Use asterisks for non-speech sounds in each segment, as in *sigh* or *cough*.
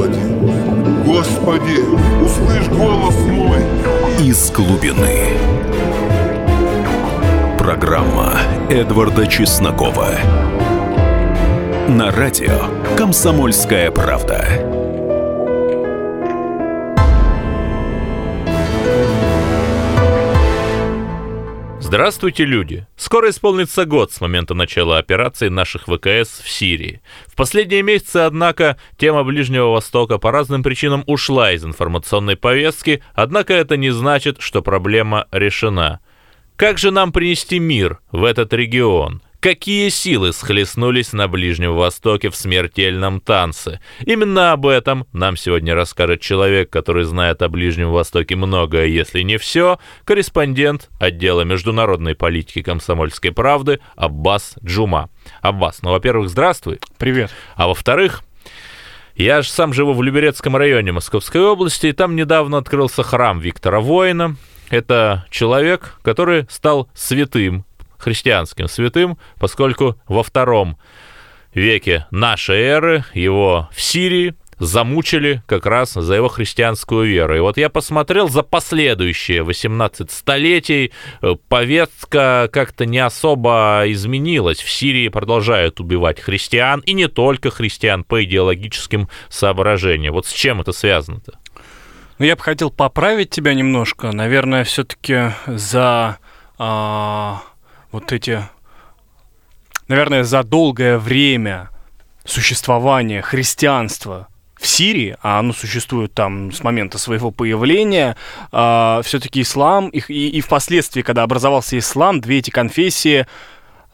Господи, Господи, услышь голос мой. Из глубины. Программа Эдварда Чеснокова. На радио «Комсомольская правда». Здравствуйте, люди! Скоро исполнится год с момента начала операции наших ВКС в Сирии. В последние месяцы, однако, тема Ближнего Востока по разным причинам ушла из информационной повестки, однако это не значит, что проблема решена. Как же нам принести мир в этот регион? Какие силы схлестнулись на Ближнем Востоке в смертельном танце? Именно об этом нам сегодня расскажет человек, который знает о Ближнем Востоке многое, если не все, корреспондент отдела международной политики комсомольской правды Аббас Джума. Аббас, ну, во-первых, здравствуй. Привет. А во-вторых, я же сам живу в Люберецком районе Московской области, и там недавно открылся храм Виктора Воина. Это человек, который стал святым христианским святым, поскольку во втором веке нашей эры его в Сирии замучили как раз за его христианскую веру. И вот я посмотрел за последующие 18 столетий, э, повестка как-то не особо изменилась. В Сирии продолжают убивать христиан, и не только христиан, по идеологическим соображениям. Вот с чем это связано-то? Ну, я бы хотел поправить тебя немножко. Наверное, все-таки за а, вот эти, наверное, за долгое время существования христианства в Сирии, а оно существует там с момента своего появления, э, все-таки ислам, и, и, и впоследствии, когда образовался ислам, две эти конфессии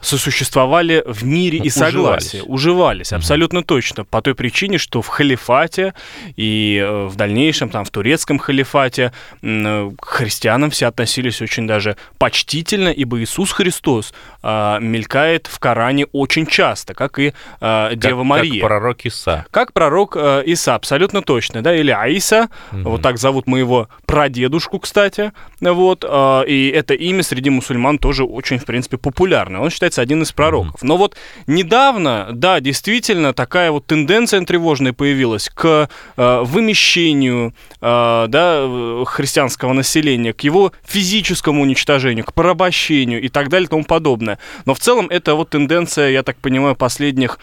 сосуществовали в мире и согласии. Уживались, уживались угу. абсолютно точно. По той причине, что в халифате и э, в дальнейшем там в турецком халифате э, к христианам все относились очень даже почтительно, ибо Иисус Христос э, мелькает в Коране очень часто, как и э, Дева как, Мария. Как пророк Иса. Как пророк э, Иса, абсолютно точно, да, или Аиса, угу. вот так зовут моего прадедушку, кстати, вот, и это имя среди мусульман тоже очень, в принципе, популярное. Он считается один из пророков. Но вот недавно, да, действительно, такая вот тенденция тревожная появилась к э, вымещению э, да, христианского населения, к его физическому уничтожению, к порабощению и так далее и тому подобное. Но в целом это вот тенденция, я так понимаю, последних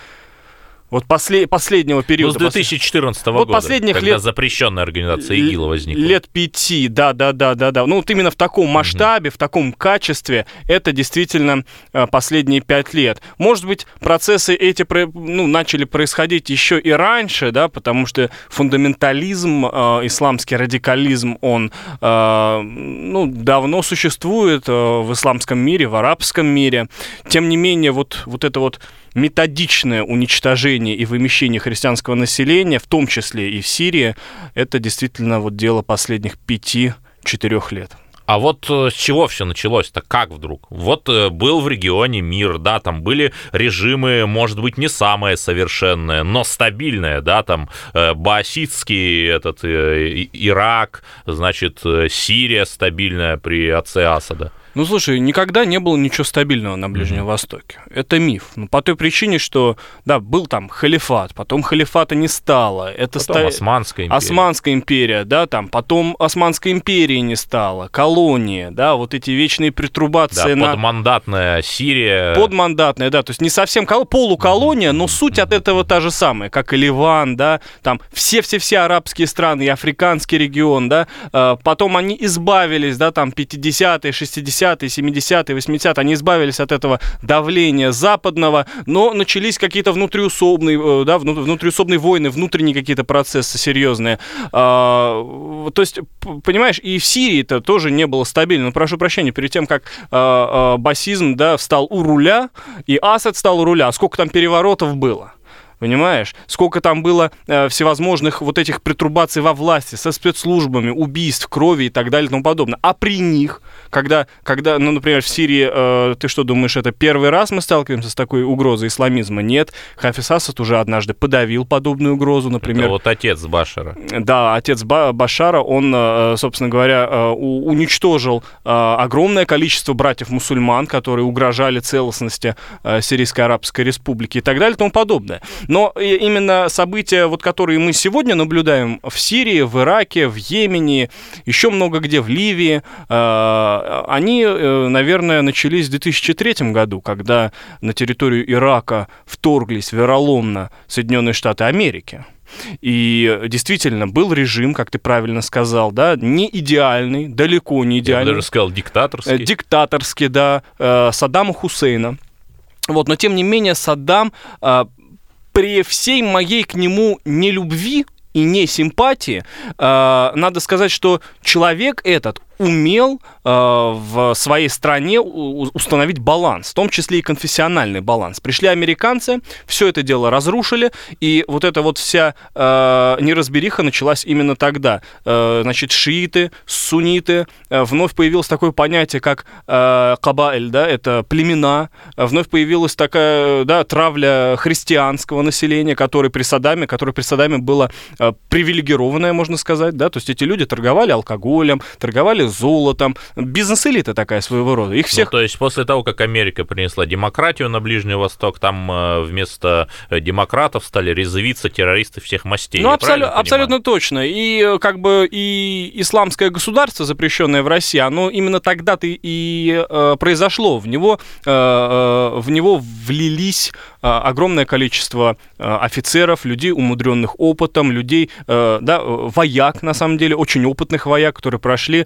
вот после, последнего периода. Ну, с 2014 вот года, последних когда лет, запрещенная организация ИГИЛа возникла. Лет пяти, да, да, да, да, да. Ну, вот именно в таком масштабе, угу. в таком качестве, это действительно э, последние пять лет. Может быть, процессы эти ну, начали происходить еще и раньше, да, потому что фундаментализм, э, исламский радикализм, он э, ну, давно существует э, в исламском мире, в арабском мире. Тем не менее, вот, вот это вот методичное уничтожение и вымещение христианского населения, в том числе и в Сирии, это действительно вот дело последних пяти-четырех лет. А вот э, с чего все началось-то? Как вдруг? Вот э, был в регионе мир, да, там были режимы, может быть, не самые совершенные, но стабильные, да, там э, баасидский этот Ирак, значит, Сирия стабильная при отце Асада. Ну, слушай, никогда не было ничего стабильного на Ближнем mm-hmm. Востоке. Это миф. Ну, по той причине, что, да, был там халифат, потом халифата не стало. Это потом ста... Османская империя. Османская империя, да, там, потом Османской империи не стало, колония, да, вот эти вечные притрубации да, на... подмандатная Сирия. Подмандатная, да, то есть не совсем кол... полуколония, mm-hmm. но суть mm-hmm. от этого та же самая, как и Ливан, да, там все-все-все арабские страны и африканский регион, да, а, потом они избавились, да, там 50-е, 60-е 60-е, 70-е, 80-е, они избавились от этого давления западного, но начались какие-то внутриусобные, э, да, внутриусобные войны, внутренние какие-то процессы серьезные. А, то есть, понимаешь, и в Сирии это тоже не было стабильно. Но прошу прощения, перед тем, как а, а, басизм, да, встал у руля, и Асад стал у руля, а сколько там переворотов было? Понимаешь? Сколько там было э, всевозможных вот этих притрубаций во власти со спецслужбами, убийств, крови и так далее и тому подобное. А при них, когда, когда ну, например, в Сирии, э, ты что думаешь, это первый раз мы сталкиваемся с такой угрозой исламизма? Нет. Хафиз Асад уже однажды подавил подобную угрозу, например. Это вот отец Башара. Да, отец Ба Башара, он, э, собственно говоря, э, уничтожил э, огромное количество братьев-мусульман, которые угрожали целостности э, Сирийской Арабской Республики и так далее и тому подобное. Но именно события, вот, которые мы сегодня наблюдаем в Сирии, в Ираке, в Йемене, еще много где, в Ливии, они, наверное, начались в 2003 году, когда на территорию Ирака вторглись вероломно Соединенные Штаты Америки. И действительно, был режим, как ты правильно сказал, да, не идеальный, далеко не идеальный. Я даже сказал диктаторский. Э, диктаторский, да, э, Саддама Хусейна. Вот, но тем не менее Саддам э, при всей моей к нему нелюбви и не симпатии, надо сказать, что человек этот, умел э, в своей стране установить баланс, в том числе и конфессиональный баланс. Пришли американцы, все это дело разрушили, и вот эта вот вся э, неразбериха началась именно тогда. Э, значит, шииты, сунниты, э, вновь появилось такое понятие, как э, кабаэль, да, это племена, вновь появилась такая, да, травля христианского населения, который при Саддаме, которое при Саддаме было э, привилегированное, можно сказать, да, то есть эти люди торговали алкоголем, торговали золотом. Бизнес-элита такая своего рода. Их всех... Ну, то есть после того, как Америка принесла демократию на Ближний Восток, там э, вместо э, демократов стали резвиться террористы всех мастей. Ну, абсолютно, абсолютно точно. И э, как бы и исламское государство, запрещенное в России, оно именно тогда-то и э, произошло. В него, э, в него влились огромное количество офицеров, людей, умудренных опытом, людей, да, вояк, на самом деле, очень опытных вояк, которые прошли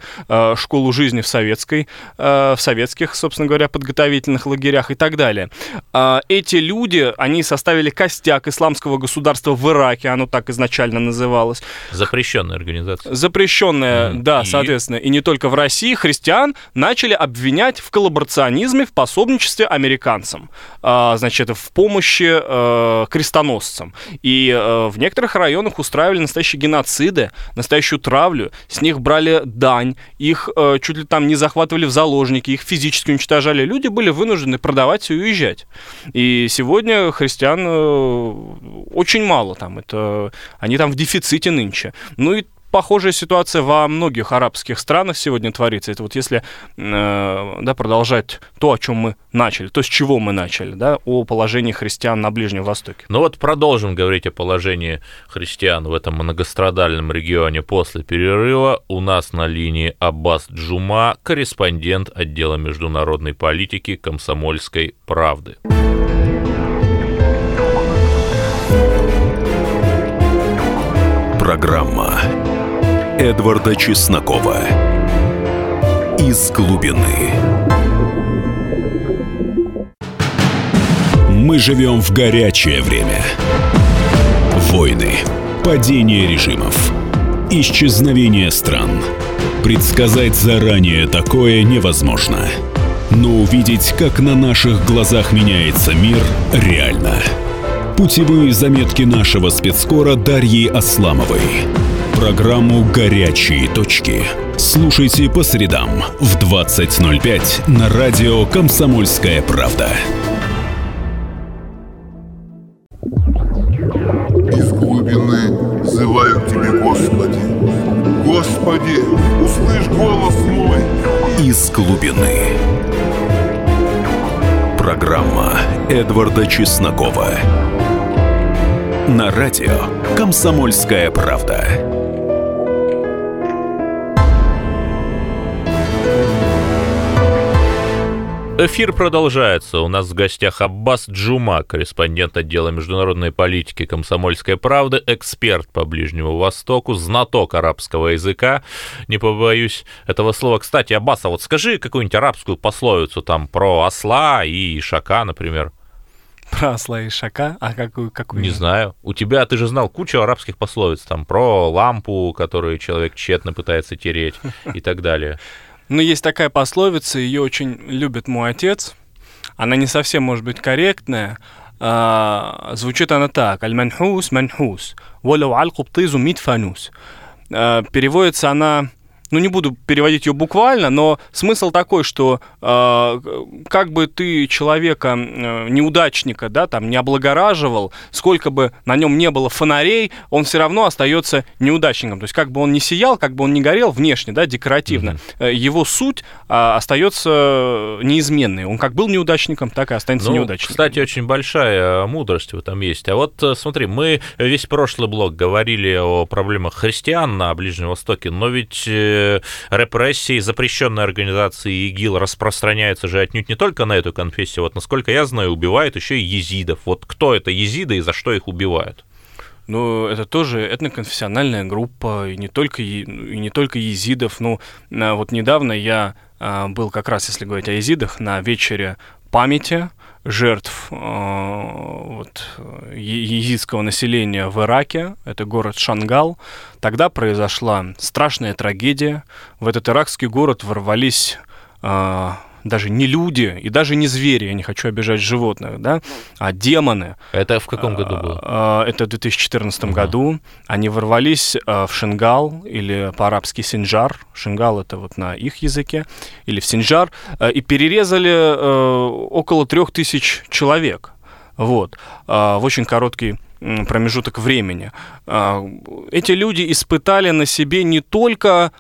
школу жизни в советской, в советских, собственно говоря, подготовительных лагерях и так далее. А, эти люди, они составили костяк исламского государства в Ираке, оно так изначально называлось. Запрещенная организация. Запрещенная, mm, да, и... соответственно. И не только в России христиан начали обвинять в коллаборационизме, в пособничестве американцам, а, значит, в помощи э, крестоносцам. И в некоторых районах устраивали настоящие геноциды, настоящую травлю, с них брали дань, их э, чуть ли там не захватывали в заложники, их физически уничтожали. Люди были вынуждены продавать и уезжать. И сегодня христиан э, очень мало там. Это, они там в дефиците нынче. Ну и похожая ситуация во многих арабских странах сегодня творится. Это вот если э, да, продолжать то, о чем мы начали, то, с чего мы начали, да, о положении христиан на Ближнем Востоке. Ну вот продолжим говорить о положении христиан в этом многострадальном регионе после перерыва. У нас на линии Аббас Джума, корреспондент отдела международной политики комсомольской правды. Программа Эдварда Чеснокова «Из глубины». Мы живем в горячее время. Войны, падение режимов, исчезновение стран. Предсказать заранее такое невозможно. Но увидеть, как на наших глазах меняется мир, реально. Путевые заметки нашего спецкора Дарьи Асламовой – Программу «Горячие точки» слушайте по средам в 20.05 на радио «Комсомольская правда». Из глубины взываю к Тебе, Господи. Господи, услышь голос мой. Из глубины. Программа Эдварда Чеснокова. На радио «Комсомольская правда». Эфир продолжается. У нас в гостях Аббас Джума, корреспондент отдела международной политики «Комсомольской правды», эксперт по Ближнему Востоку, знаток арабского языка, не побоюсь этого слова. Кстати, Аббас, а вот скажи какую-нибудь арабскую пословицу там про осла и ишака, например. Про осла и ишака? А какую? какую? Не знаю. У тебя, ты же знал кучу арабских пословиц, там про лампу, которую человек тщетно пытается тереть и так далее. *laughs* Ну, есть такая пословица, ее очень любит мой отец. Она не совсем, может быть, корректная. А, звучит она так. «Аль-манхус манхус, волау аль-куптизу мит фанус». А, переводится она ну не буду переводить ее буквально, но смысл такой, что э, как бы ты человека э, неудачника, да, там не облагораживал, сколько бы на нем не было фонарей, он все равно остается неудачником. То есть как бы он не сиял, как бы он не горел внешне, да, декоративно, mm-hmm. его суть э, остается неизменной. Он как был неудачником, так и останется ну, неудачником. Кстати, очень большая мудрость в этом есть. А вот э, смотри, мы весь прошлый блок говорили о проблемах христиан на Ближнем Востоке, но ведь э, репрессии запрещенной организации ИГИЛ распространяются же отнюдь не только на эту конфессию. Вот, насколько я знаю, убивают еще и езидов. Вот кто это езиды и за что их убивают? Ну, это тоже этноконфессиональная группа, и не только, и не только езидов. Ну, вот недавно я а, был как раз, если говорить о езидах, на вечере памяти жертв э, вот, езидского населения в Ираке, это город Шангал. Тогда произошла страшная трагедия. В этот иракский город ворвались э, даже не люди и даже не звери, я не хочу обижать животных, да, а демоны. Это в каком году было? А, это в 2014 uh-huh. году. Они ворвались а, в Шингал, или по-арабски Синджар. Шингал — это вот на их языке. Или в Синджар. А, и перерезали около трех тысяч человек. Вот. В очень короткий промежуток времени. А, эти люди испытали на себе не только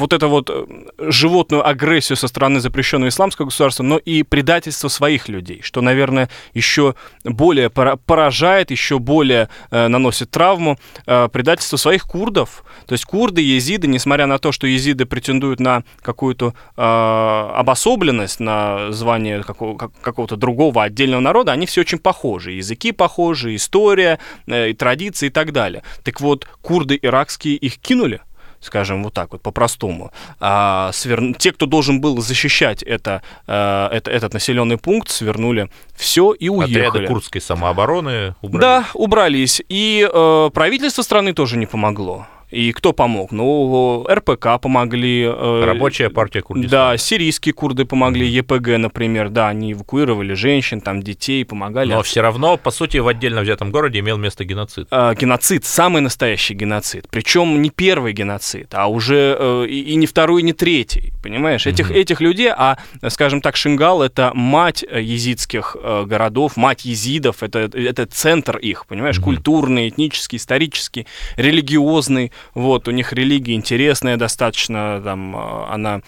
вот эту вот э, животную агрессию со стороны запрещенного исламского государства, но и предательство своих людей, что, наверное, еще более поражает, еще более э, наносит травму э, предательство своих курдов. То есть курды, езиды, несмотря на то, что езиды претендуют на какую-то обособленность, на звание какого-то другого отдельного народа, они все очень похожи. Язык языки похожи, история, э, и традиции и так далее. Так вот, курды иракские их кинули, скажем вот так вот по-простому. А, свер... Те, кто должен был защищать это, э, это, этот населенный пункт, свернули все и уехали. Отряды курдской самообороны убрались. Да, убрались. И э, правительство страны тоже не помогло. И кто помог? Ну, РПК помогли. Э, Рабочая партия Курдистана. Да, сирийские курды помогли, ЕПГ, например, да, они эвакуировали женщин, там, детей, помогали. Но все равно, по сути, в отдельно взятом городе имел место геноцид. Э, геноцид, самый настоящий геноцид. Причем не первый геноцид, а уже э, и, не второй, и не третий, понимаешь? Этих, mm-hmm. этих людей, а, скажем так, Шингал — это мать езидских городов, мать езидов, это, это центр их, понимаешь, mm-hmm. культурный, этнический, исторический, религиозный, вот, у них религия интересная достаточно, там, а, она,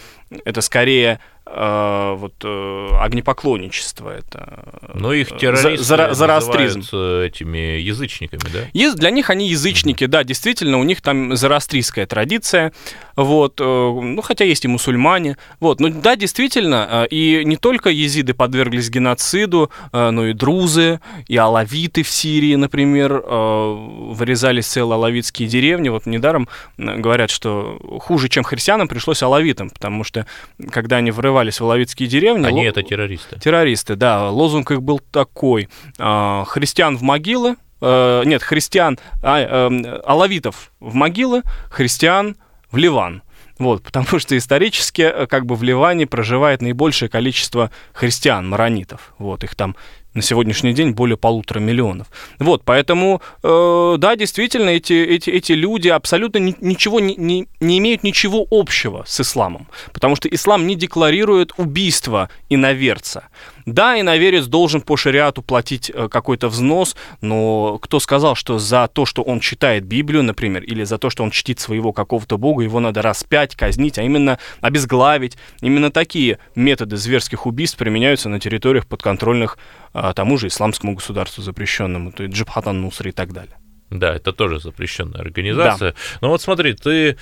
это скорее э, вот э, огнепоклонничество это. Но их террористы за, зороастризм. этими язычниками, да? Есть, для них они язычники, mm-hmm. да, действительно, у них там зороастрийская традиция, вот, э, ну, хотя есть и мусульмане, вот, ну, да, действительно, э, и не только езиды подверглись геноциду, э, но и друзы, и алавиты в Сирии, например, э, вырезались целые алавитские деревни, вот недаром говорят, что хуже, чем христианам, пришлось алавитам, потому что, когда они врывались в алавитские деревни. Они ло... это террористы. Террористы, да. Лозунг их был такой. Э, христиан в могилы, э, нет, христиан, а, э, алавитов в могилы, христиан в Ливан. Вот, потому что исторически э, как бы в Ливане проживает наибольшее количество христиан, маронитов. Вот, их там на сегодняшний день более полутора миллионов. Вот, поэтому, э, да, действительно, эти, эти, эти люди абсолютно ни, ничего не, не, не имеют ничего общего с исламом, потому что ислам не декларирует убийство иноверца. Да, иноверец должен по шариату платить э, какой-то взнос, но кто сказал, что за то, что он читает Библию, например, или за то, что он чтит своего какого-то бога, его надо распять, казнить, а именно обезглавить. Именно такие методы зверских убийств применяются на территориях подконтрольных а, тому же исламскому государству запрещенному, то есть Джабхатан Нусри и так далее. Да, это тоже запрещенная организация. Да. Но вот смотри, ты Э,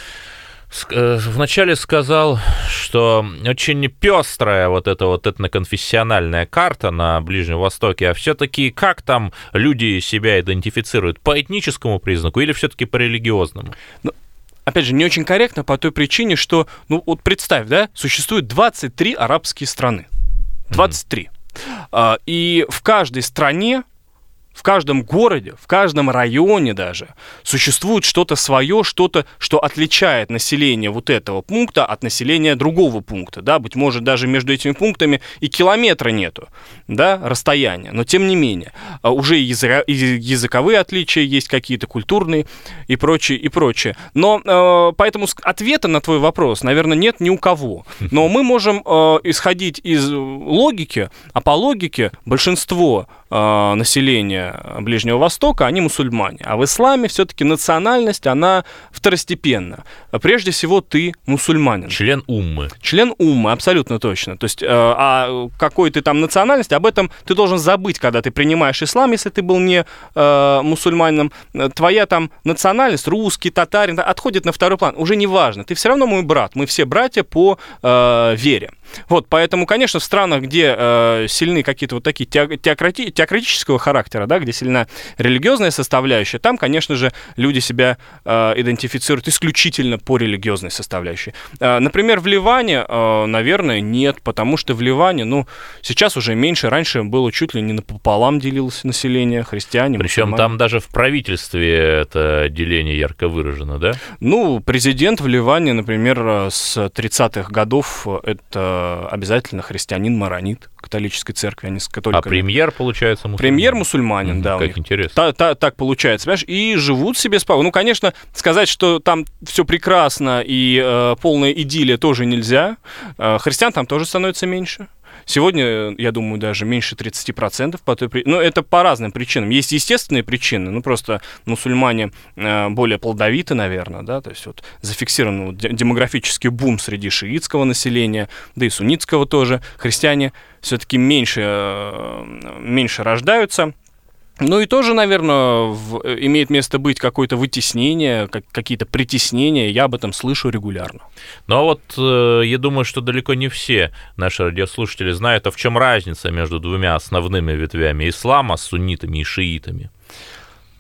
вначале сказал, что очень пестрая вот эта вот этноконфессиональная карта на Ближнем Востоке, а все-таки как там люди себя идентифицируют? По этническому признаку или все-таки по религиозному? Ну, опять же, не очень корректно по той причине, что, ну вот представь, да, существует 23 арабские страны. 23. Mm-hmm. И в каждой стране в каждом городе, в каждом районе даже существует что-то свое, что-то, что отличает население вот этого пункта от населения другого пункта, да, быть может, даже между этими пунктами и километра нету, да, расстояния, но тем не менее, а, уже и языковые отличия есть какие-то, культурные и прочее, и прочее. Но э, поэтому ответа на твой вопрос, наверное, нет ни у кого. Но мы можем э, исходить из логики, а по логике большинство э, населения Ближнего Востока, они мусульмане. А в исламе все-таки национальность, она второстепенна. Прежде всего, ты мусульманин. Член уммы. Член уммы, абсолютно точно. То есть, э, а какой ты там национальности, об этом ты должен забыть, когда ты принимаешь ислам, если ты был не э, мусульманином. Твоя там национальность, русский, татарин, отходит на второй план. Уже не важно. Ты все равно мой брат. Мы все братья по э, вере. Вот, поэтому, конечно, в странах, где э, сильны какие-то вот такие теократи, теократического характера, да, где сильна религиозная составляющая, там, конечно же, люди себя э, идентифицируют исключительно по религиозной составляющей. Э, например, в Ливане, э, наверное, нет, потому что в Ливане, ну, сейчас уже меньше, раньше было чуть ли не напополам делилось население, христиане, Причем там даже в правительстве это деление ярко выражено, да? Ну, президент в Ливане, например, с 30-х годов это обязательно христианин маронит католической церкви, а не с католиками. А премьер, получается, мусульманин? Премьер мусульманин, mm, да. Как интересно. Та, та, так получается, понимаешь? И живут себе спокойно. Ну, конечно, сказать, что там все прекрасно и э, полная идиллия тоже нельзя. Э, христиан там тоже становится меньше. Сегодня, я думаю, даже меньше 30% по той причине. Ну, это по разным причинам. Есть естественные причины, ну, просто мусульмане э, более плодовиты, наверное, да, то есть вот зафиксирован вот, демографический бум среди шиитского населения, да и суннитского тоже. Христиане все-таки меньше, э, меньше рождаются, ну и тоже, наверное, в, имеет место быть какое-то вытеснение, как, какие-то притеснения. Я об этом слышу регулярно. Ну а вот э, я думаю, что далеко не все наши радиослушатели знают, а в чем разница между двумя основными ветвями ислама, суннитами и шиитами.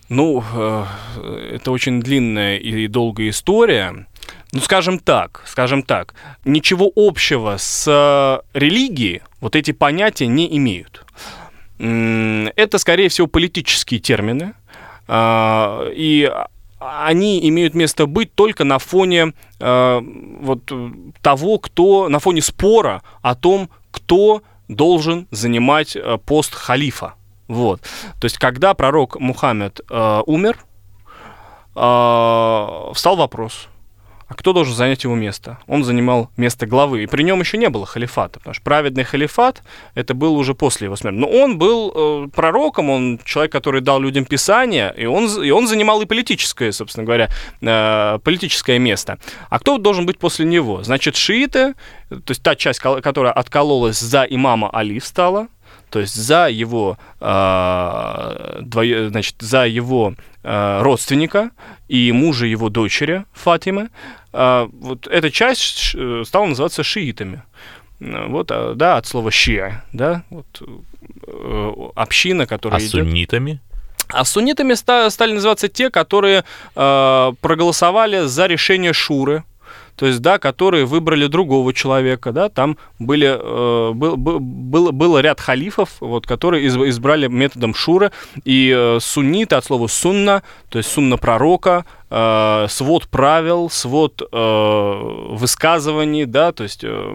Ну, э, это очень длинная и долгая история. Ну, скажем так, скажем так, ничего общего с религией вот эти понятия не имеют. Это, скорее всего, политические термины, а, и они имеют место быть только на фоне а, вот того, кто, на фоне спора о том, кто должен занимать а, пост халифа. Вот. То есть, когда пророк Мухаммед умер, встал вопрос – а кто должен занять его место? Он занимал место главы, и при нем еще не было халифата, потому что праведный халифат это был уже после его смерти. Но он был э, пророком, он человек, который дал людям писание, и он, и он занимал и политическое, собственно говоря, э, политическое место. А кто должен быть после него? Значит, шииты, то есть та часть, которая откололась за имама Али, стала, то есть за его, э, двое, значит, за его э, родственника и мужа его дочери Фатимы, э, вот эта часть э, стала называться шиитами. Вот, да, от слова шиа, да, вот, э, община, которая А идет... суннитами? А суннитами стали называться те, которые э, проголосовали за решение Шуры, то есть, да, которые выбрали другого человека, да, там были, э, был, был, был ряд халифов, вот, которые из, избрали методом шура, и э, сунниты от слова сунна, то есть сунна пророка, э, свод правил, свод э, высказываний, да, то есть э,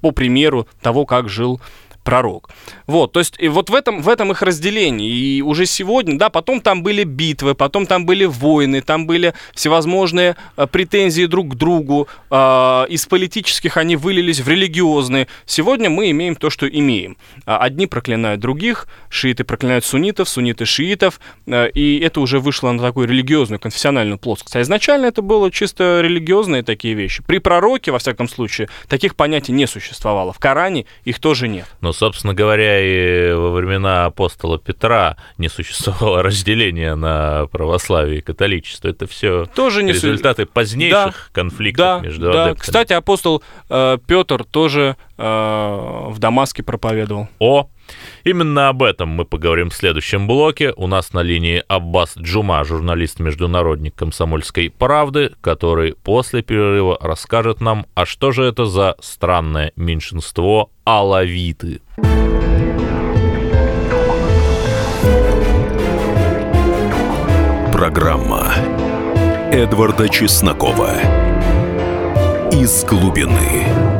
по примеру того, как жил пророк. Вот, то есть и вот в этом, в этом их разделении. И уже сегодня, да, потом там были битвы, потом там были войны, там были всевозможные э, претензии друг к другу. Э, из политических они вылились в религиозные. Сегодня мы имеем то, что имеем. А одни проклинают других, шииты проклинают суннитов, сунниты шиитов, э, и это уже вышло на такую религиозную, конфессиональную плоскость. А изначально это было чисто религиозные такие вещи. При пророке, во всяком случае, таких понятий не существовало. В Коране их тоже нет. Но но, собственно говоря, и во времена апостола Петра не существовало *laughs* разделения на православие и католичество. Это все тоже не результаты су... позднейших да, конфликтов да, между да. адептами. Кстати, апостол э, Петр тоже э, в Дамаске проповедовал. О, Именно об этом мы поговорим в следующем блоке. У нас на линии Аббас Джума, журналист-международник «Комсомольской правды», который после перерыва расскажет нам, а что же это за странное меньшинство алавиты. Программа Эдварда Чеснокова «Из глубины».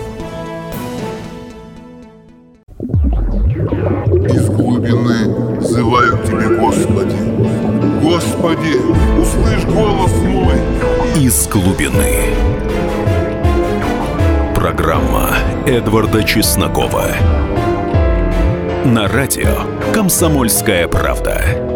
Господи, услышь голос мой. «Из глубины». Программа Эдварда Чеснокова. На радио «Комсомольская правда».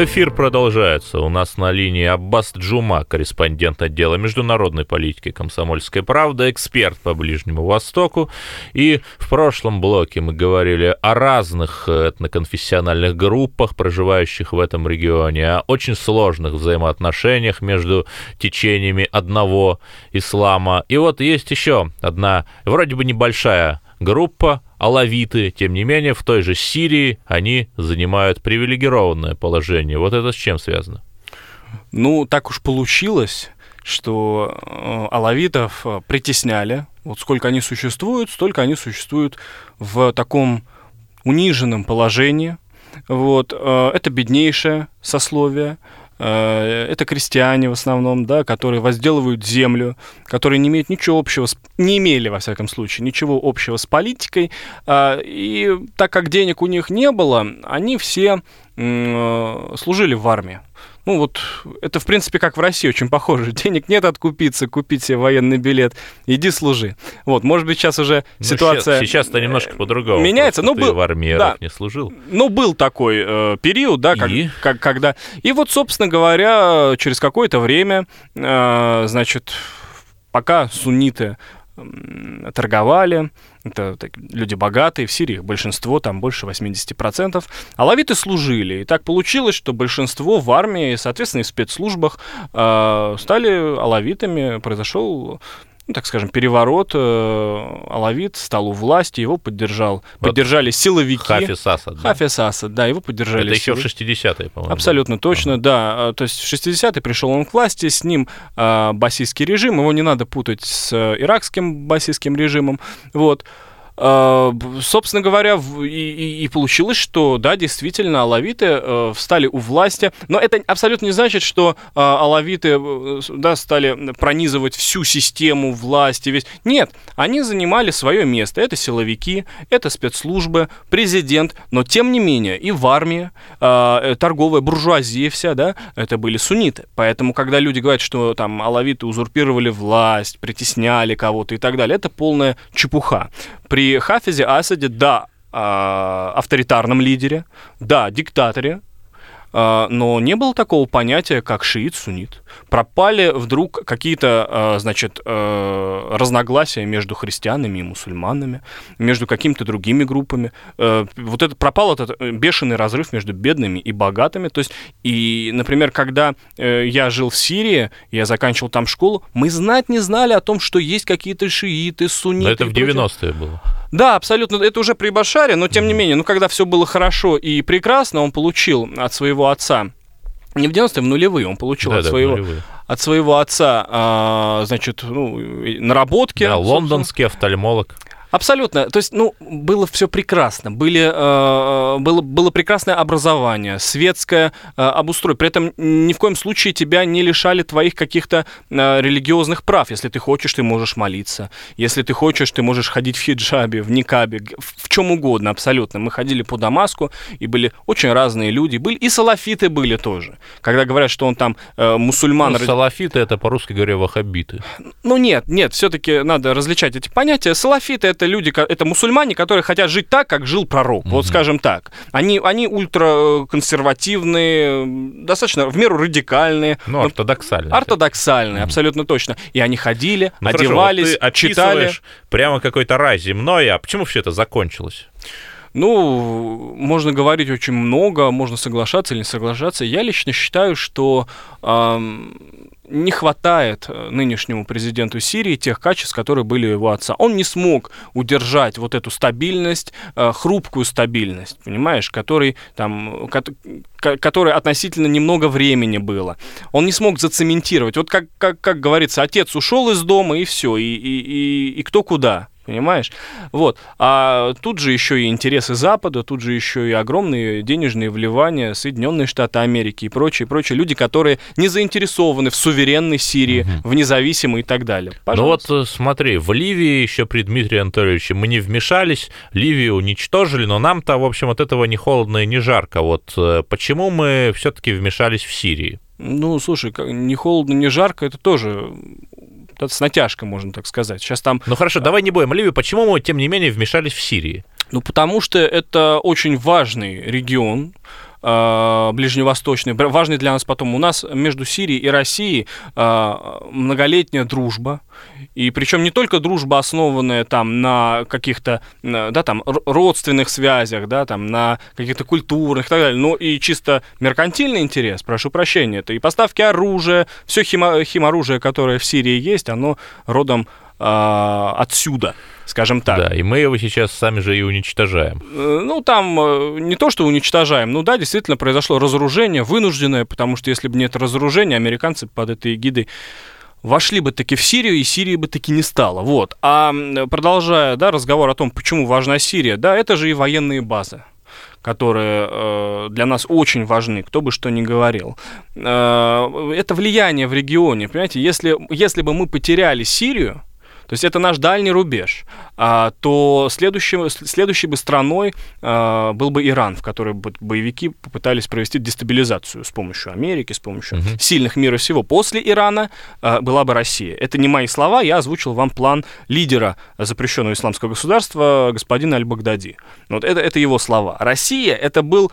Эфир продолжается. У нас на линии Аббас Джума, корреспондент отдела международной политики «Комсомольская правда», эксперт по Ближнему Востоку. И в прошлом блоке мы говорили о разных этноконфессиональных группах, проживающих в этом регионе, о очень сложных взаимоотношениях между течениями одного ислама. И вот есть еще одна, вроде бы небольшая группа, алавиты, тем не менее, в той же Сирии они занимают привилегированное положение. Вот это с чем связано? Ну, так уж получилось, что э, алавитов э, притесняли. Вот сколько они существуют, столько они существуют в таком униженном положении. Вот, э, это беднейшее сословие, это крестьяне в основном, да, которые возделывают землю, которые не имеют ничего общего, с, не имели, во всяком случае, ничего общего с политикой. А, и так как денег у них не было, они все э, служили в армии. Ну вот, это в принципе как в России очень похоже. *laughs* Денег нет откупиться, купить себе военный билет, иди служи. Вот, может быть, сейчас уже ну, ситуация... Сейчас-то немножко по-другому. Меняется, но был... в армии да, не служил. Ну, был такой э, период, да, как, и? Как, когда... И вот, собственно говоря, через какое-то время, э, значит, пока сунниты торговали, это так, люди богатые, в Сирии их большинство, там больше 80%. Алавиты служили. И так получилось, что большинство в армии, соответственно, и в спецслужбах э, стали алавитами. Произошел ну, так скажем, переворот, э, Алавит стал у власти, его поддержал, вот поддержали силовики. Хафиз Асад. Да? Хафиз Асад, да, его поддержали. Это еще в 60-е, по-моему. Абсолютно да. точно, ага. да. А, то есть в 60-е пришел он к власти, с ним э, басистский режим, его не надо путать с э, иракским басистским режимом, вот. А, собственно говоря, и, и, получилось, что, да, действительно, алавиты э, встали у власти, но это абсолютно не значит, что э, алавиты, э, да, стали пронизывать всю систему власти, весь. Нет, они занимали свое место, это силовики, это спецслужбы, президент, но тем не менее и в армии, торговая буржуазия вся, да, это были сунниты, поэтому, когда люди говорят, что там алавиты узурпировали власть, притесняли кого-то и так далее, это полная чепуха. При Хафизе Асаде, да, а, авторитарном лидере, да, диктаторе, а, но не было такого понятия, как шиит-суннит. Пропали вдруг какие-то, а, значит, разногласия между христианами и мусульманами, между какими-то другими группами. Вот это пропал этот бешеный разрыв между бедными и богатыми. То есть, и, например, когда э, я жил в Сирии, я заканчивал там школу, мы знать не знали о том, что есть какие-то шииты, сунниты. Но это в 90-е было. Да, абсолютно. Это уже при Башаре, но тем не менее, ну когда все было хорошо и прекрасно, он получил от своего отца не в 90-е, в нулевые он получил да, от, да, своего, от своего отца, а, значит, ну, наработки. Да, лондонский офтальмолог. Абсолютно. То есть, ну, было все прекрасно. Были, э, было, было прекрасное образование, светское э, обустройство. При этом ни в коем случае тебя не лишали твоих каких-то э, религиозных прав. Если ты хочешь, ты можешь молиться. Если ты хочешь, ты можешь ходить в хиджабе, в никабе, в, в чем угодно абсолютно. Мы ходили по Дамаску, и были очень разные люди. Были, и салафиты были тоже. Когда говорят, что он там э, мусульман... Ну, салафиты — это, по-русски говоря, ваххабиты. Ну, нет, нет, все-таки надо различать эти понятия. Салафиты — это люди, это мусульмане, которые хотят жить так, как жил пророк. Вот скажем так. Они, они ультраконсервативные, м, достаточно в меру радикальные. Ну, ортодоксально. Ортодоксальные, абсолютно точно. И они ходили, Ну, хорошо, вот одевались, ты читали. прямо какой-то рай земной, а почему все это закончилось? Ну, можно говорить очень много, можно соглашаться или не соглашаться. Я лично считаю, что ам, не хватает э, нынешнему президенту Сирии тех качеств, которые были у его отца. Он не смог удержать вот эту стабильность, э, хрупкую стабильность, понимаешь, который там, ко- которой относительно немного времени было. Он не смог зацементировать. Вот как, как, как говорится, отец ушел из дома и все, и, и, и, и кто куда. Понимаешь? Вот. А тут же еще и интересы Запада, тут же еще и огромные денежные вливания Соединенные Штаты Америки и прочие, прочие люди, которые не заинтересованы в суверенной Сирии, в независимой и так далее. Ну Пожалуйста. вот э, смотри, в Ливии еще при Дмитрии Анатольевиче мы не вмешались, Ливию уничтожили, но нам-то, в общем, от этого не холодно и не жарко. Вот э, почему мы все-таки вмешались в Сирии? Ну, слушай, не холодно, не жарко, это тоже с натяжкой, можно так сказать. Сейчас там Ну хорошо, давай не будем о Ливии. Почему мы, тем не менее, вмешались в Сирии? Ну, потому что это очень важный регион, э, ближневосточный, важный для нас потом. У нас между Сирией и Россией э, многолетняя дружба. И причем не только дружба, основанная там на каких-то, э, да, там, родственных связях, да, там, на каких-то культурных и так далее, но и чисто меркантильный интерес, прошу прощения, это и поставки оружия, все химо- химоружие, которое в Сирии есть, оно родом отсюда, скажем так. Да, и мы его сейчас сами же и уничтожаем. Э, Ну, там э, не то, что уничтожаем, ну да, действительно произошло разоружение, вынужденное, потому что если бы нет разоружения, американцы под этой эгидой вошли бы таки в Сирию, и Сирии бы таки не стало. Вот. А продолжая, да, разговор о том, почему важна Сирия, да, это же и военные базы которые э, для нас очень важны, кто бы что ни говорил. Э, это влияние в регионе, понимаете, если, если бы мы потеряли Сирию, то есть это наш дальний рубеж, а, то следующим, следующей бы страной а, был бы Иран, в которой бы боевики попытались провести дестабилизацию с помощью Америки, с помощью сильных мира всего. После Ирана а, была бы Россия. Это не мои слова, я озвучил вам план лидера запрещенного исламского государства господина Аль-Багдади. Вот это, это его слова. Россия это был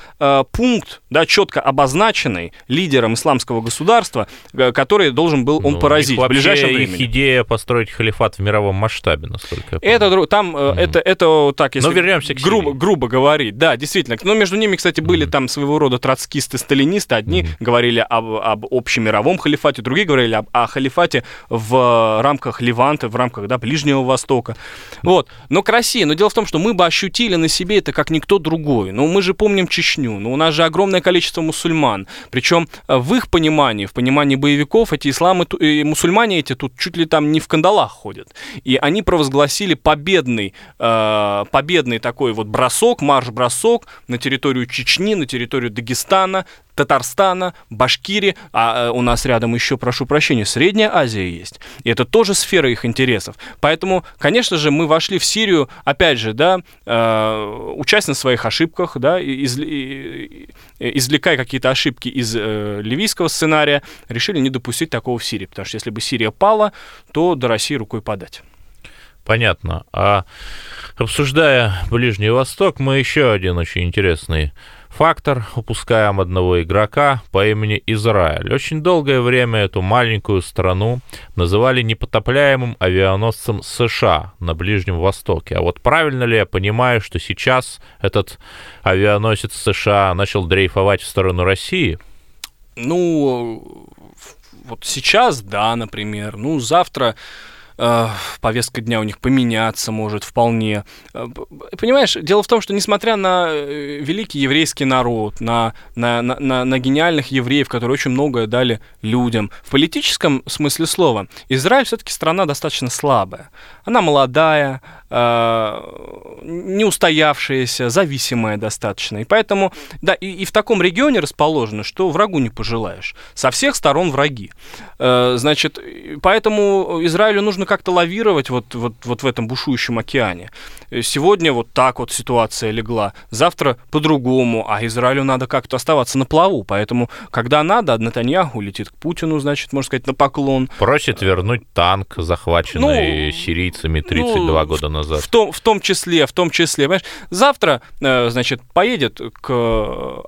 пункт, да, четко обозначенный лидером исламского государства, который должен был он Ну, поразить в ближайшем времени. их идея построить халифат в мировом масштабе, насколько я Это дру- там э, это это так если Но вернемся к грубо Сирии. грубо говорить, да, действительно. Но между ними, кстати, были там своего рода троцкисты, сталинисты. Одни говорили об, об общемировом халифате, другие говорили об, о халифате в рамках Леванта, в рамках да, Ближнего Востока. Вот. Но к России. Но дело в том, что мы бы ощутили на себе это как никто другой. Ну, мы же помним Чечню. Ну, у нас же огромное количество мусульман. Причем э, в их понимании, в понимании боевиков, эти исламы, и мусульмане эти тут чуть ли там не в кандалах ходят. И они провозгласили победный, э, победный такой вот бросок, марш-бросок на территорию Чечни, на территорию Дагестана, Татарстана, Башкирии, а э, у нас рядом еще, прошу прощения, Средняя Азия есть. И это тоже сфера их интересов. Поэтому, конечно же, мы вошли в Сирию, опять же, да, э, учась на своих ошибках, да, и изли- и- и- извлекая какие-то ошибки из э, ливийского сценария, решили не допустить такого в Сирии. Потому что если бы Сирия пала, то до России рукой подать. Понятно. А обсуждая Ближний Восток, мы еще один очень интересный фактор упускаем одного игрока по имени Израиль. Очень долгое время эту маленькую страну называли непотопляемым авианосцем США на Ближнем Востоке. А вот правильно ли я понимаю, что сейчас этот авианосец США начал дрейфовать в сторону России? Ну, вот сейчас, да, например. Ну, завтра э, повестка дня у них поменяться может вполне. Э, Понимаешь, дело в том, что несмотря на э, великий еврейский народ, на, на, на, на- гениальных евреев, которые очень многое дали людям, в политическом смысле слова, Израиль все-таки страна достаточно слабая. Она молодая, э, не устоявшаяся, зависимая достаточно. И поэтому, да, и, и в таком регионе расположено, что врагу не пожелаешь. Со всех сторон враги. Э, значит, поэтому Израилю нужно нужно как-то лавировать вот, вот, вот в этом бушующем океане. Э, сегодня вот так вот ситуация легла, завтра по-другому, а Израилю надо как-то оставаться на плаву, поэтому, когда надо, Натаньяху летит к Путину, значит, можно сказать, на поклон. Просит вернуть танк, захваченный ну, сирийцами 32 ну, года назад. В том, в том числе, в том числе, понимаешь, завтра, э, значит, поедет к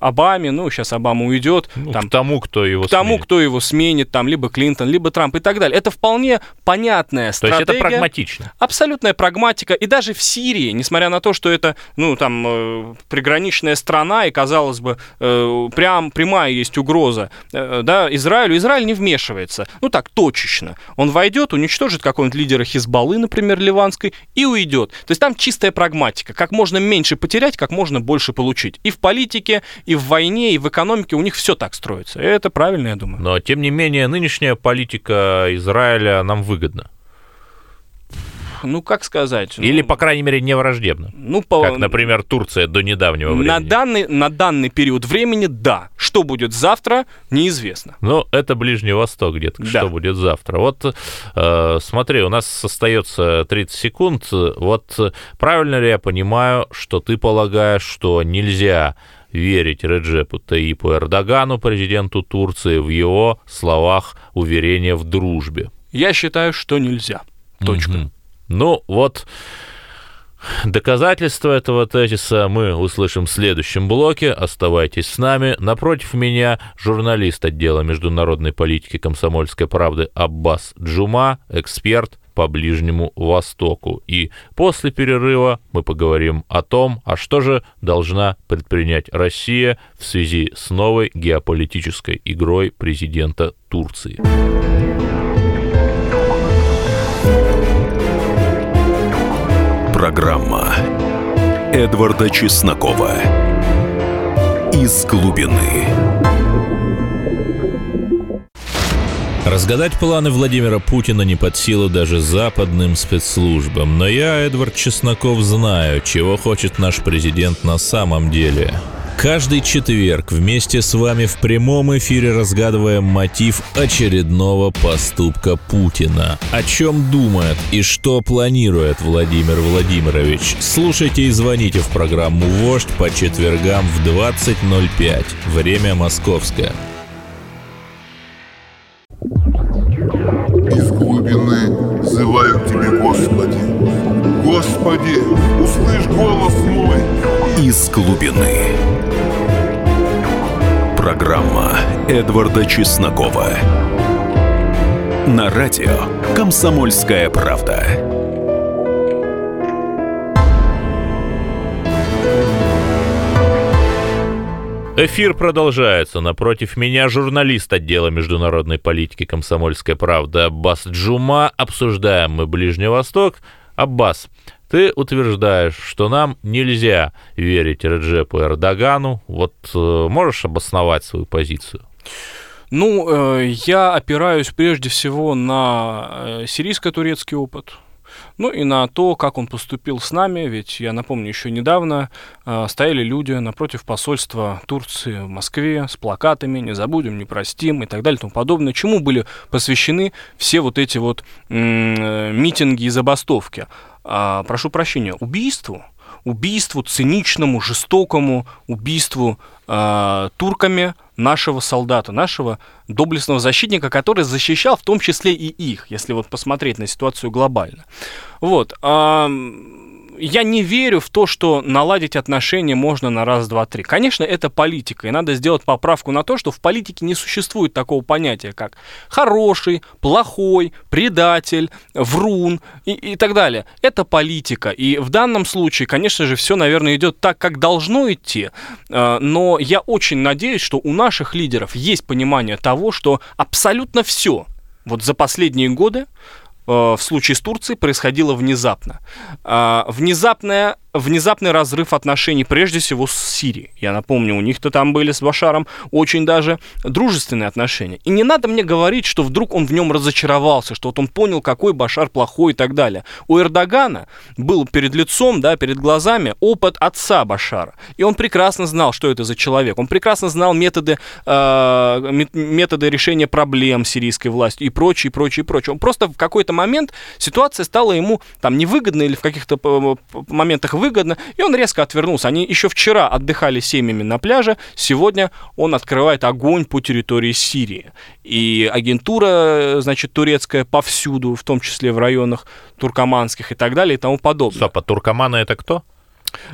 Обаме, ну, сейчас Обама уйдет. Ну, там, к тому, кто его К тому, сменит. кто его сменит, там, либо Клинтон, либо Трамп и так далее. Это вполне понятная стратегия. То есть это прагматично. Абсолютная прагматика. И даже в Сирии, несмотря на то, что это, ну, там, э, приграничная страна, и, казалось бы, э, прям прямая есть угроза, э, да, Израилю, Израиль не вмешивается. Ну, так, точечно. Он войдет, уничтожит какого-нибудь лидера Хизбаллы, например, ливанской, и уйдет. То есть там чистая прагматика. Как можно меньше потерять, как можно больше получить. И в политике, и в войне, и в экономике у них все так строится. И это правильно, я думаю. Но, тем не менее, нынешняя политика Израиля нам выгодна ну как сказать? Или, ну, по крайней мере, не враждебно. Ну, по... Как, например, Турция до недавнего времени. На данный, на данный период времени, да. Что будет завтра, неизвестно. Ну, это Ближний Восток, детка, да. что будет завтра. Вот э, смотри, у нас остается 30 секунд. Вот правильно ли я понимаю, что ты полагаешь, что нельзя верить Реджепу Таипу Эрдогану, президенту Турции, в его словах уверения в дружбе? Я считаю, что нельзя. Точка. Угу. Ну, вот доказательства этого тезиса мы услышим в следующем блоке. Оставайтесь с нами. Напротив меня журналист отдела международной политики комсомольской правды Аббас Джума, эксперт по Ближнему Востоку. И после перерыва мы поговорим о том, а что же должна предпринять Россия в связи с новой геополитической игрой президента Турции. Программа Эдварда Чеснокова «Из глубины». Разгадать планы Владимира Путина не под силу даже западным спецслужбам. Но я, Эдвард Чесноков, знаю, чего хочет наш президент на самом деле – Каждый четверг вместе с вами в прямом эфире разгадываем мотив очередного поступка Путина. О чем думает и что планирует Владимир Владимирович. Слушайте и звоните в программу «Вождь» по четвергам в 20.05. Время московское. Из глубины зывают тебе, Господи. Господи, услышь голос мой. Из глубины. Эдварда Чеснокова. На радио «Комсомольская правда». Эфир продолжается. Напротив меня журналист отдела международной политики «Комсомольская правда» Аббас Джума. Обсуждаем мы Ближний Восток. Аббас, ты утверждаешь, что нам нельзя верить Реджепу Эрдогану. Вот э, можешь обосновать свою позицию? Ну, э, я опираюсь прежде всего на э, сирийско-турецкий опыт. Ну и на то, как он поступил с нами, ведь я напомню, еще недавно э, стояли люди напротив посольства Турции в Москве с плакатами «Не забудем, не простим» и так далее и тому подобное, чему были посвящены все вот эти вот э, митинги и забастовки а, прошу прощения, убийству, убийству циничному, жестокому убийству а, турками нашего солдата, нашего доблестного защитника, который защищал в том числе и их, если вот посмотреть на ситуацию глобально. Вот. А, я не верю в то, что наладить отношения можно на раз, два, три. Конечно, это политика, и надо сделать поправку на то, что в политике не существует такого понятия, как хороший, плохой, предатель, врун и, и так далее. Это политика, и в данном случае, конечно же, все, наверное, идет так, как должно идти, э, но я очень надеюсь, что у наших лидеров есть понимание того, что абсолютно все вот за последние годы в случае с Турцией происходило внезапно. А, внезапное внезапный разрыв отношений, прежде всего, с Сирией. Я напомню, у них-то там были с Башаром очень даже дружественные отношения. И не надо мне говорить, что вдруг он в нем разочаровался, что вот он понял, какой Башар плохой и так далее. У Эрдогана был перед лицом, да, перед глазами опыт отца Башара. И он прекрасно знал, что это за человек. Он прекрасно знал методы, э, методы решения проблем сирийской власти и прочее, прочее, прочее. Он просто в какой-то момент ситуация стала ему там невыгодна или в каких-то э, моментах выгодно, и он резко отвернулся. Они еще вчера отдыхали семьями на пляже, сегодня он открывает огонь по территории Сирии. И агентура, значит, турецкая повсюду, в том числе в районах туркоманских и так далее и тому подобное. Стоп, а туркоманы это кто?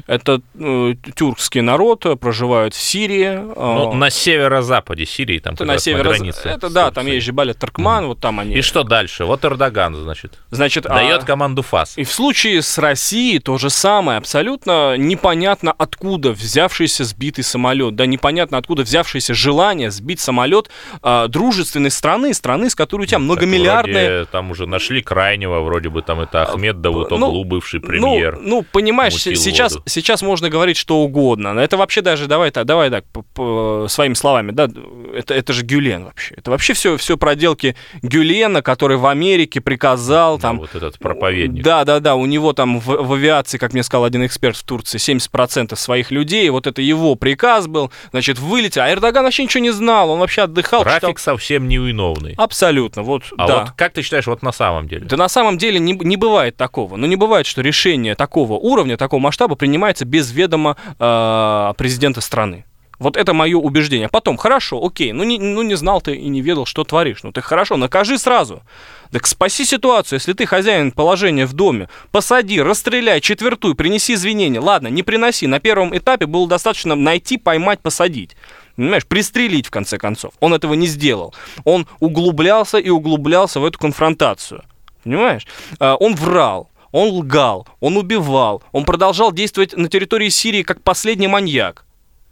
Это э, тюркский народ, э, проживают в Сирии. Э, ну, на северо-западе Сирии, там на северо границе. Это да, там есть Жибаля Таркман, mm. вот там они. И что дальше? Вот Эрдоган, значит. Значит, дает а... команду ФАС. И в случае с Россией то же самое, абсолютно непонятно откуда взявшийся сбитый самолет, да, непонятно откуда взявшееся желание сбить самолет э, дружественной страны, страны, с которой у тебя ну, многомиллиардные. Вроде, там уже нашли крайнего, вроде бы там это Ахмед Давутоглу, ну, бывший премьер. Ну, ну понимаешь, сейчас сейчас, сейчас можно говорить что угодно. Это вообще даже, давай так, давай так, по, по, своими словами, да, это, это же Гюлен вообще. Это вообще все, все проделки Гюлена, который в Америке приказал там... вот этот проповедник. Да, да, да, у него там в, в авиации, как мне сказал один эксперт в Турции, 70% своих людей, вот это его приказ был, значит, вылетел. А Эрдоган вообще ничего не знал, он вообще отдыхал. Трафик читал... совсем невиновный. Абсолютно, вот, а да. вот как ты считаешь, вот на самом деле? Да на самом деле не, не бывает такого. Ну, не бывает, что решение такого уровня, такого масштаба принимается без ведома э, президента страны. Вот это мое убеждение. Потом, хорошо, окей, ну не, ну не знал ты и не ведал, что творишь. Ну ты хорошо, накажи сразу. Так спаси ситуацию, если ты хозяин положения в доме. Посади, расстреляй, четвертуй, принеси извинения. Ладно, не приноси. На первом этапе было достаточно найти, поймать, посадить. Понимаешь, пристрелить в конце концов. Он этого не сделал. Он углублялся и углублялся в эту конфронтацию. Понимаешь? Э, он врал он лгал, он убивал, он продолжал действовать на территории Сирии как последний маньяк.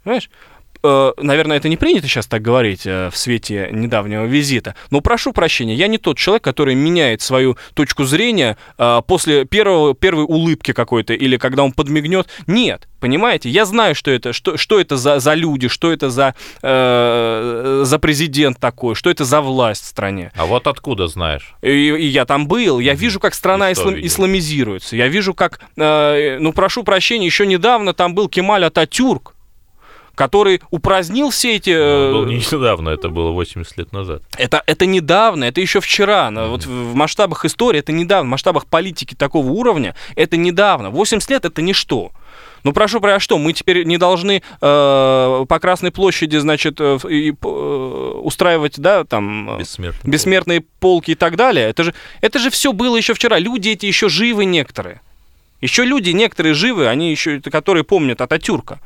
Понимаешь? Э, наверное, это не принято сейчас так говорить э, в свете недавнего визита, но прошу прощения, я не тот человек, который меняет свою точку зрения э, после первого, первой улыбки какой-то или когда он подмигнет. Нет, Понимаете? Я знаю, что это, что, что это за, за люди, что это за, э, за президент такой, что это за власть в стране. А вот откуда знаешь? И, и я там был, я вижу, как страна ислам, исламизируется. Я вижу, как, э, ну прошу прощения, еще недавно там был Кемаль Ататюрк, который упразднил все эти... Э, был не недавно, это было 80 лет назад. Это, это недавно, это еще вчера. Mm-hmm. Вот в масштабах истории это недавно, в масштабах политики такого уровня это недавно. 80 лет это ничто. Ну, прошу про что? Мы теперь не должны э, по Красной площади, значит, э, э, устраивать, да, там... Бессмертные, бессмертные полки и так далее. Это же, это же все было еще вчера. Люди эти еще живы некоторые. Еще люди некоторые живы, они еще, которые помнят Ататюрка.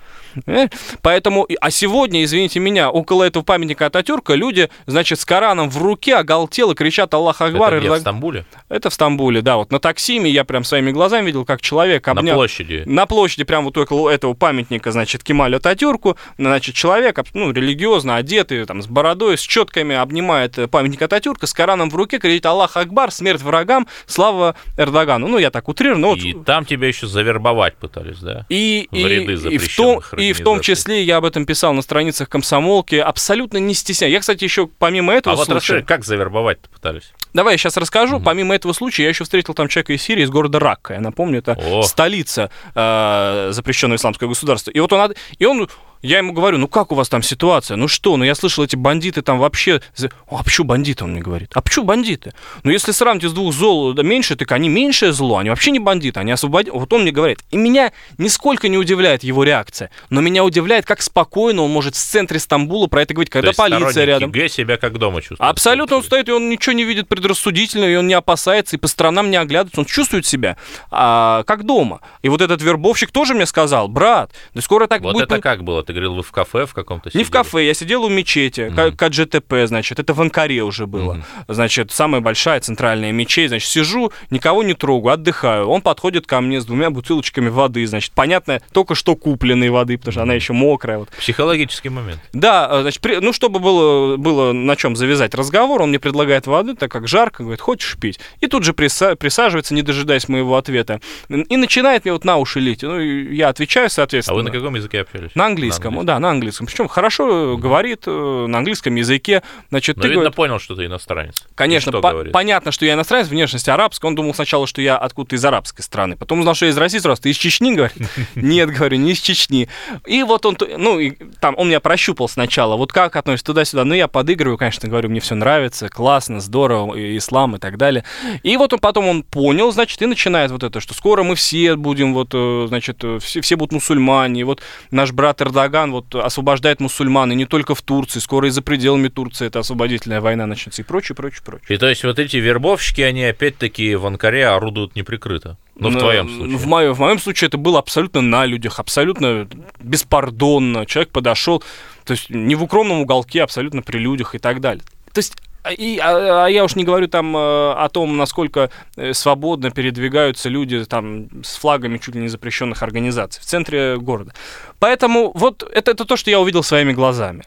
Э? Поэтому, а сегодня, извините меня, около этого памятника Ататюрка люди, значит, с Кораном в руке оголтело кричат Аллах Акбар. Это где, в Стамбуле? Это в Стамбуле, да. Вот на таксиме я прям своими глазами видел, как человек обнял... На площади? На площади, прям вот около этого памятника, значит, Кемалю Ататюрку, значит, человек, ну, религиозно одетый, там, с бородой, с четками, обнимает памятник Ататюрка, с Кораном в руке, кричит Аллах Акбар, смерть врагам, слава Эрдогану. Ну, я так утрирую, но... И вот... там тебя еще завербовать пытались, да? И, в и, и, в том, и в том числе я об этом писал на страницах комсомолки, абсолютно не стесняя. Я, кстати, еще помимо этого а случая... вот расскажи, как завербовать-то пытались? Давай я сейчас расскажу. Угу. Помимо этого случая, я еще встретил там человека из Сирии, из города Ракка. Я напомню, это О. столица э, запрещенного исламского государства. И вот он, и он я ему говорю, ну как у вас там ситуация? Ну что, ну я слышал, эти бандиты там вообще... А почему бандиты, он мне говорит? А почему бандиты? Ну если сравнить из двух зол да, меньше, так они меньшее зло, они вообще не бандиты, они освободили... Вот он мне говорит. И меня нисколько не удивляет его реакция, но меня удивляет, как спокойно он может в центре Стамбула про это говорить, когда То есть полиция рядом. ГГ себя как дома чувствует. Абсолютно он стоит, и он ничего не видит предрассудительно, и он не опасается, и по сторонам не оглядывается, он чувствует себя а, как дома. И вот этот вербовщик тоже мне сказал, брат, да скоро так вот будет... это как было? Ты говорил, вы в кафе в каком-то Не в кафе, я сидел у мечети, mm КГТП, значит, это в Анкаре уже было. Мгм. Значит, самая большая центральная мечеть, значит, сижу, никого не трогаю, отдыхаю. Он подходит ко мне с двумя бутылочками воды, значит, понятно, только что купленной воды, потому что она еще мокрая. Вот. Психологический момент. Да, э, значит, при- ну, чтобы было, было на чем завязать разговор, он мне предлагает воды, так как жарко, говорит, хочешь пить? И тут же приса- присаживается, не дожидаясь моего ответа, и начинает мне вот на уши лить. Ну, я отвечаю, А соответственно. вы на каком языке общались? На английском, да, на английском. Причем хорошо э, говорит э, на английском языке. Значит, Но, ты видно, говорит, понял, что ты иностранец. Конечно, что по- говорит? понятно, что я иностранец, внешность арабская. Он думал сначала, что я откуда-то из арабской страны. Потом узнал, что я из России сразу. Ты из Чечни, говорит? *laughs* Нет, говорю, не из Чечни. И вот он, ну, и там он меня прощупал сначала. Вот как относится туда-сюда. Ну, я подыгрываю, конечно, говорю, мне все нравится, классно, здорово, и ислам и так далее. И вот он потом он понял, значит, и начинает вот это, что скоро мы все будем, вот, э, значит, все, все будут мусульмане. Вот наш брат Эрдоган вот освобождает мусульман, и не только в Турции, скоро и за пределами Турции это освободительная война начнется, и прочее, прочее, прочее. И то есть вот эти вербовщики, они опять-таки в Анкаре орудуют неприкрыто. Ну, в твоем случае. В, моем, в моем случае это было абсолютно на людях, абсолютно беспардонно. Человек подошел, то есть не в укромном уголке, абсолютно при людях и так далее. То есть и, а, а я уж не говорю там э, о том, насколько э, свободно передвигаются люди там с флагами чуть ли не запрещенных организаций в центре города. Поэтому вот это, это то, что я увидел своими глазами.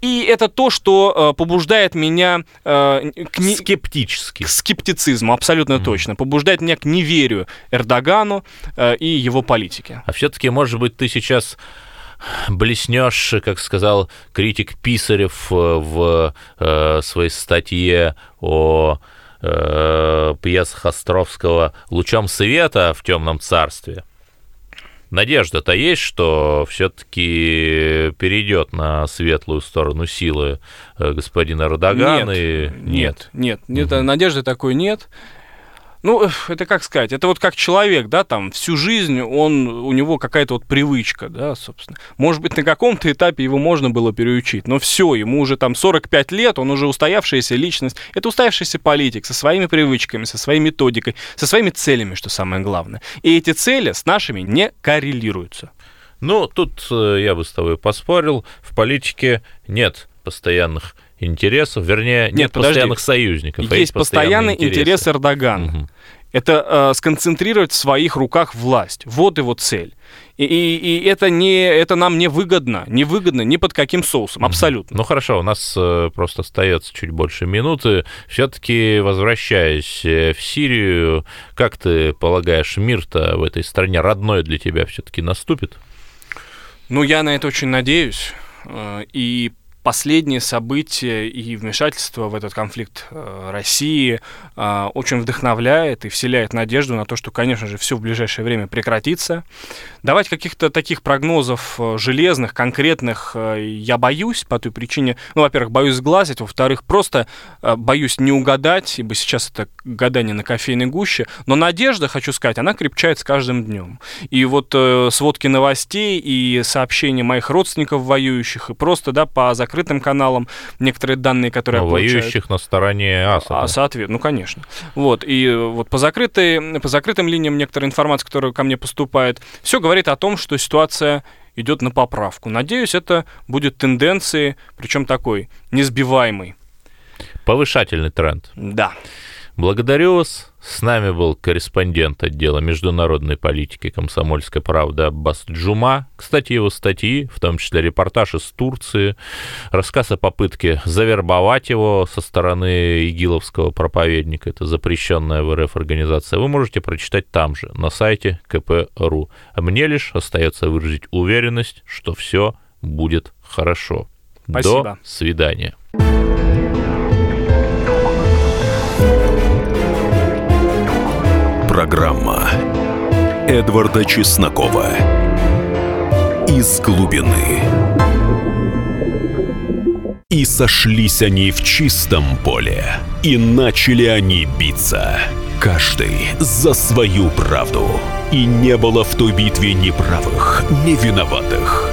И это то, что э, побуждает меня э, к не- Скептически. к скептицизму, абсолютно Мгм. точно. Побуждает меня к неверию Эрдогану э, и его политике. А все-таки, может быть, ты сейчас блеснешь, как сказал критик Писарев э, в э, своей статье о э, пьесах Островского «Лучом света в темном царстве». Надежда-то есть, что все-таки перейдет на светлую сторону силы э, господин Эрдоган и нет, нет, нет, Мгм. надежды такой нет. Ну, э, это как сказать, это вот как человек, да, там, всю жизнь он, у него какая-то вот привычка, да, собственно. Может быть, на каком-то этапе его можно было переучить, но все, ему уже там 45 лет, он уже устоявшаяся личность. Это устоявшийся политик со своими привычками, со своей методикой, со своими целями, что самое главное. И эти цели с нашими не коррелируются. Ну, тут э, я бы с тобой поспорил. В политике нет постоянных интересов, вернее, нет, Нет, подожди. постоянных союзников. а Есть постоянный постоянные интерес интересы. Эрдогана. Мгм. Это э, сконцентрировать в своих руках власть. Вот его цель. И, и- и это, не, это нам не выгодно. Не выгодно ни под каким соусом. Абсолютно. Ну хорошо, у нас э, просто остается чуть больше минуты. Все-таки возвращаясь э, в Сирию, как ты полагаешь, мир-то в этой стране родной для тебя все-таки наступит? Ну, я на это очень надеюсь. Э, И последние события и вмешательство в этот конфликт э, России э, очень вдохновляет и вселяет надежду на то, что, конечно же, все в ближайшее время прекратится. Давать каких-то таких прогнозов э, железных, конкретных я боюсь по той причине, ну, во-первых, боюсь сглазить, во-вторых, просто боюсь не угадать, ибо сейчас это гадание на кофейной гуще, но надежда, хочу сказать, она крепчает с каждым днем. И вот сводки новостей и сообщения моих родственников воюющих, и просто, да, по закрытым каналам некоторые данные, которые Ну, я получаю. воюющих на стороне Асада. А, соответственно, ну, конечно. Вот, и э, вот по, закрытой, по закрытым линиям некоторая информация, которая ко мне поступает, все говорит о том, что ситуация идет на поправку. Надеюсь, это будет тенденцией, причем такой, несбиваемой. Повышательный тренд. Да. Благодарю вас. С нами был корреспондент отдела международной политики «Комсомольская правда» Аббас Джума. Кстати, его статьи, в том числе репортаж из Турции, рассказ о попытке завербовать его со стороны игиловского проповедника, это запрещенная в РФ организация, вы можете прочитать там же, на сайте КП.ру. А мне лишь остается выразить уверенность, что все будет хорошо. Спасибо. До свидания. Программа Эдварда Чеснокова «Из глубины». И сошлись они в чистом поле, и начали они биться, каждый за свою правду. И не было в той битве ни правых, ни виноватых.